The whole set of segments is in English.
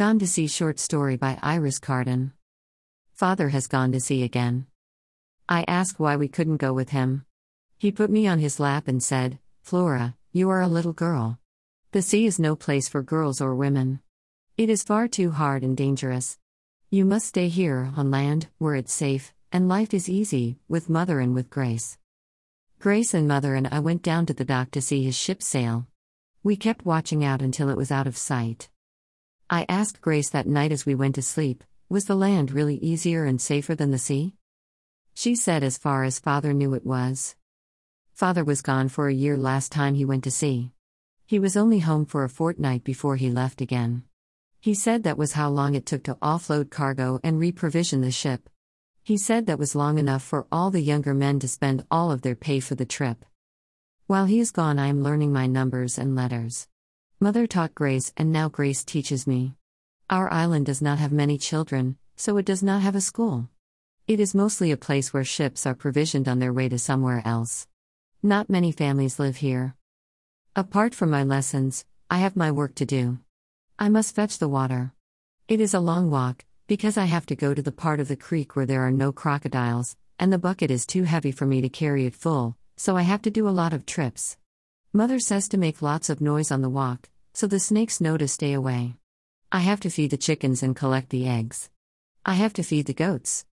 Gone to Sea short story by Iris Carden. Father has gone to sea again. I asked why we couldn't go with him. He put me on his lap and said, Flora, you are a little girl. The sea is no place for girls or women. It is far too hard and dangerous. You must stay here, on land, where it's safe, and life is easy, with Mother and with Grace. Grace and Mother and I went down to the dock to see his ship sail. We kept watching out until it was out of sight. I asked Grace that night as we went to sleep was the land really easier and safer than the sea? She said, as far as father knew, it was. Father was gone for a year last time he went to sea. He was only home for a fortnight before he left again. He said that was how long it took to offload cargo and reprovision the ship. He said that was long enough for all the younger men to spend all of their pay for the trip. While he is gone, I am learning my numbers and letters. Mother taught Grace, and now Grace teaches me. Our island does not have many children, so it does not have a school. It is mostly a place where ships are provisioned on their way to somewhere else. Not many families live here. Apart from my lessons, I have my work to do. I must fetch the water. It is a long walk, because I have to go to the part of the creek where there are no crocodiles, and the bucket is too heavy for me to carry it full, so I have to do a lot of trips. Mother says to make lots of noise on the walk, so the snakes know to stay away. I have to feed the chickens and collect the eggs. I have to feed the goats.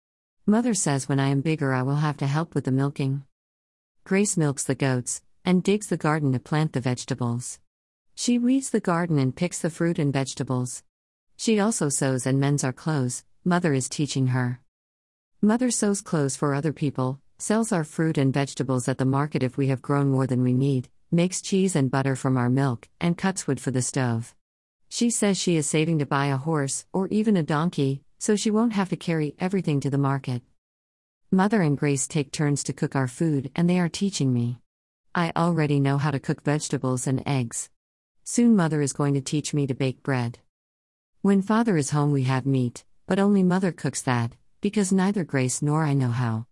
Mother says when I am bigger, I will have to help with the milking. Grace milks the goats and digs the garden to plant the vegetables. She weeds the garden and picks the fruit and vegetables. She also sews and mends our clothes, Mother is teaching her. Mother sews clothes for other people, sells our fruit and vegetables at the market if we have grown more than we need, makes cheese and butter from our milk, and cuts wood for the stove. She says she is saving to buy a horse, or even a donkey, so she won't have to carry everything to the market. Mother and Grace take turns to cook our food, and they are teaching me. I already know how to cook vegetables and eggs. Soon, Mother is going to teach me to bake bread. When Father is home, we have meat, but only Mother cooks that, because neither Grace nor I know how.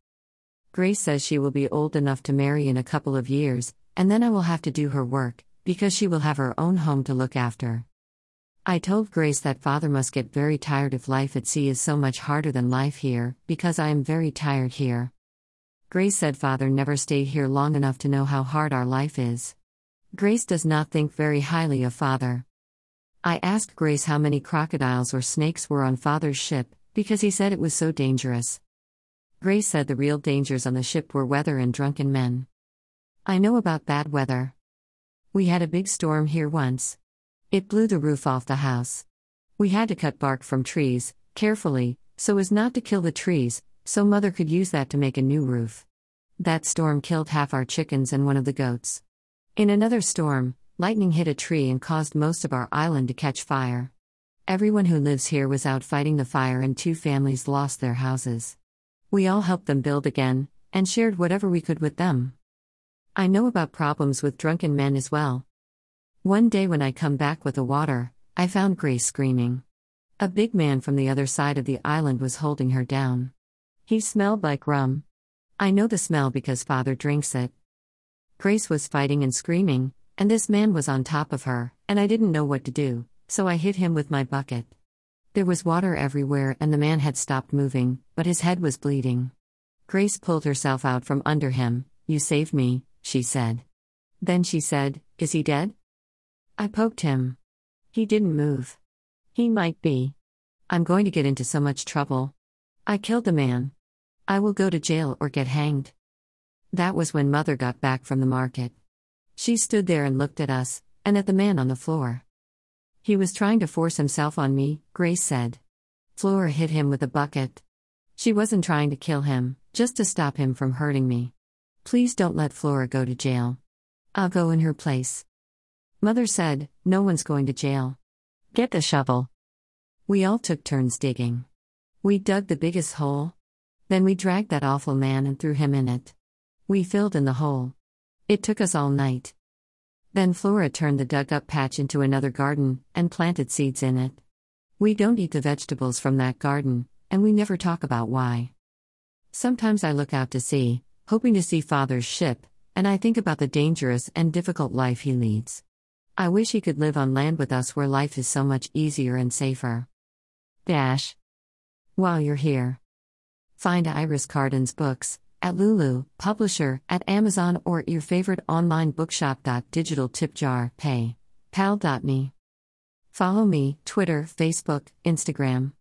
Grace says she will be old enough to marry in a couple of years, and then I will have to do her work, because she will have her own home to look after. I told Grace that father must get very tired if life at sea is so much harder than life here, because I am very tired here. Grace said father never stayed here long enough to know how hard our life is. Grace does not think very highly of father. I asked Grace how many crocodiles or snakes were on father's ship, because he said it was so dangerous. Grace said the real dangers on the ship were weather and drunken men. I know about bad weather. We had a big storm here once. It blew the roof off the house. We had to cut bark from trees, carefully, so as not to kill the trees, so mother could use that to make a new roof. That storm killed half our chickens and one of the goats. In another storm, lightning hit a tree and caused most of our island to catch fire. Everyone who lives here was out fighting the fire, and two families lost their houses. We all helped them build again, and shared whatever we could with them. I know about problems with drunken men as well. One day when I come back with the water, I found Grace screaming. A big man from the other side of the island was holding her down. He smelled like rum. I know the smell because father drinks it. Grace was fighting and screaming, and this man was on top of her, and I didn't know what to do, so I hit him with my bucket. There was water everywhere, and the man had stopped moving, but his head was bleeding. Grace pulled herself out from under him. You saved me, she said. Then she said, Is he dead? I poked him. He didn't move. He might be. I'm going to get into so much trouble. I killed the man. I will go to jail or get hanged. That was when mother got back from the market. She stood there and looked at us, and at the man on the floor. He was trying to force himself on me, Grace said. Flora hit him with a bucket. She wasn't trying to kill him, just to stop him from hurting me. Please don't let Flora go to jail. I'll go in her place. Mother said, No one's going to jail. Get the shovel. We all took turns digging. We dug the biggest hole. Then we dragged that awful man and threw him in it. We filled in the hole. It took us all night. Then Flora turned the dug up patch into another garden and planted seeds in it. We don't eat the vegetables from that garden, and we never talk about why. Sometimes I look out to sea, hoping to see father's ship, and I think about the dangerous and difficult life he leads. I wish he could live on land with us where life is so much easier and safer. Dash. While you're here, find Iris Carden's books at Lulu, publisher, at Amazon, or your favorite online bookshop. Digital tip jar, pay, pal.me. Follow me, Twitter, Facebook, Instagram.